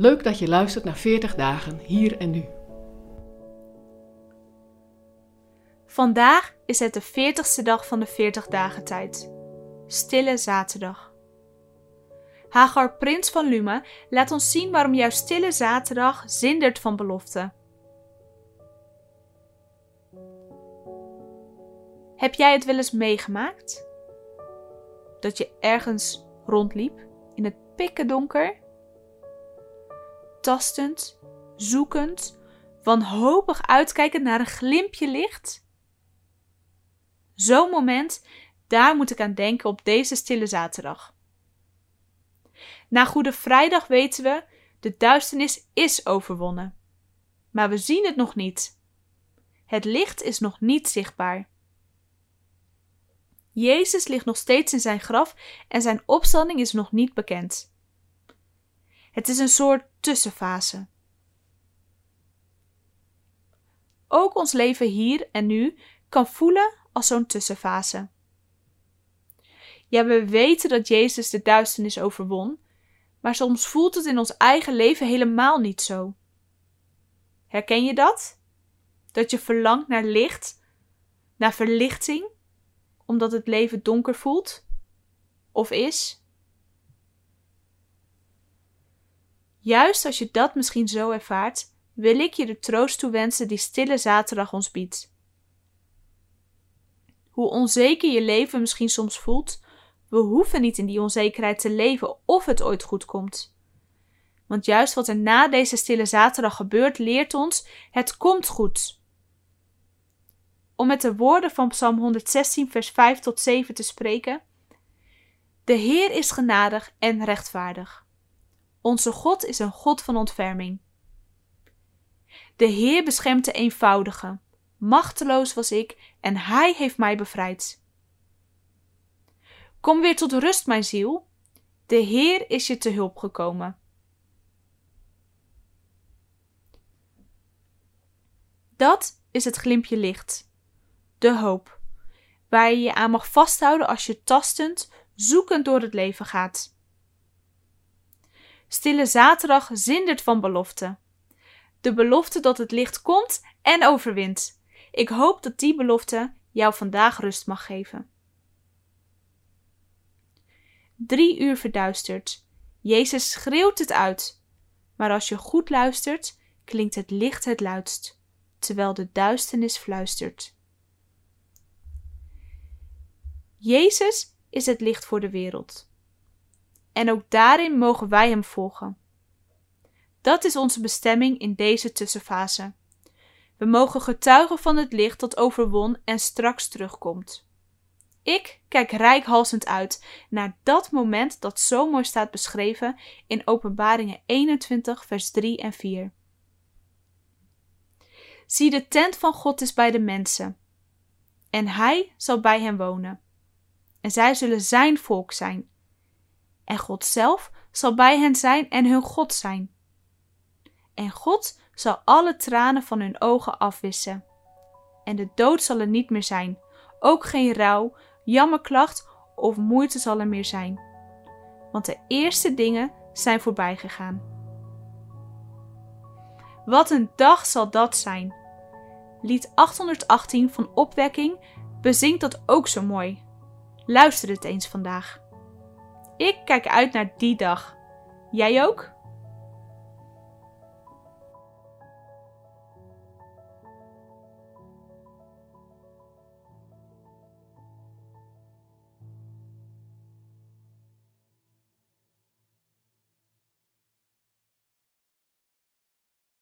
Leuk dat je luistert naar 40 dagen hier en nu. Vandaag is het de 40ste dag van de 40 dagen tijd. Stille zaterdag. Hagar Prins van Lume laat ons zien waarom juist Stille Zaterdag zindert van belofte. Heb jij het wel eens meegemaakt? Dat je ergens rondliep in het pikken donker? Tastend, zoekend, wanhopig uitkijkend naar een glimpje licht? Zo'n moment, daar moet ik aan denken op deze stille zaterdag. Na Goede Vrijdag weten we, de duisternis is overwonnen. Maar we zien het nog niet. Het licht is nog niet zichtbaar. Jezus ligt nog steeds in zijn graf en zijn opstanding is nog niet bekend. Het is een soort tussenfase. Ook ons leven hier en nu kan voelen als zo'n tussenfase. Ja, we weten dat Jezus de duisternis overwon, maar soms voelt het in ons eigen leven helemaal niet zo. Herken je dat? Dat je verlangt naar licht, naar verlichting, omdat het leven donker voelt of is? Juist als je dat misschien zo ervaart, wil ik je de troost toewensen die Stille Zaterdag ons biedt. Hoe onzeker je leven misschien soms voelt, we hoeven niet in die onzekerheid te leven of het ooit goed komt. Want juist wat er na deze stille zaterdag gebeurt, leert ons: het komt goed. Om met de woorden van Psalm 116, vers 5 tot 7 te spreken: De Heer is genadig en rechtvaardig. Onze God is een God van ontferming. De Heer beschermt de eenvoudige. Machteloos was ik en Hij heeft mij bevrijd. Kom weer tot rust, mijn ziel. De Heer is je te hulp gekomen. Dat is het glimpje licht, de hoop, waar je je aan mag vasthouden als je tastend, zoekend door het leven gaat. Stille zaterdag zindert van belofte. De belofte dat het licht komt en overwint. Ik hoop dat die belofte jou vandaag rust mag geven. Drie uur verduisterd. Jezus schreeuwt het uit. Maar als je goed luistert, klinkt het licht het luidst, terwijl de duisternis fluistert. Jezus is het licht voor de wereld. En ook daarin mogen wij Hem volgen. Dat is onze bestemming in deze tussenfase. We mogen getuigen van het licht dat overwon en straks terugkomt. Ik kijk rijkhalsend uit naar dat moment dat zo mooi staat beschreven in Openbaringen 21, vers 3 en 4. Zie, de tent van God is bij de mensen, en Hij zal bij hen wonen. En zij zullen Zijn volk zijn. En God zelf zal bij hen zijn en hun God zijn. En God zal alle tranen van hun ogen afwissen. En de dood zal er niet meer zijn, ook geen rouw, jammerklacht of moeite zal er meer zijn. Want de eerste dingen zijn voorbij gegaan. Wat een dag zal dat zijn! Lied 818 van Opwekking bezingt dat ook zo mooi. Luister het eens vandaag. Ik kijk uit naar die dag. Jij ook?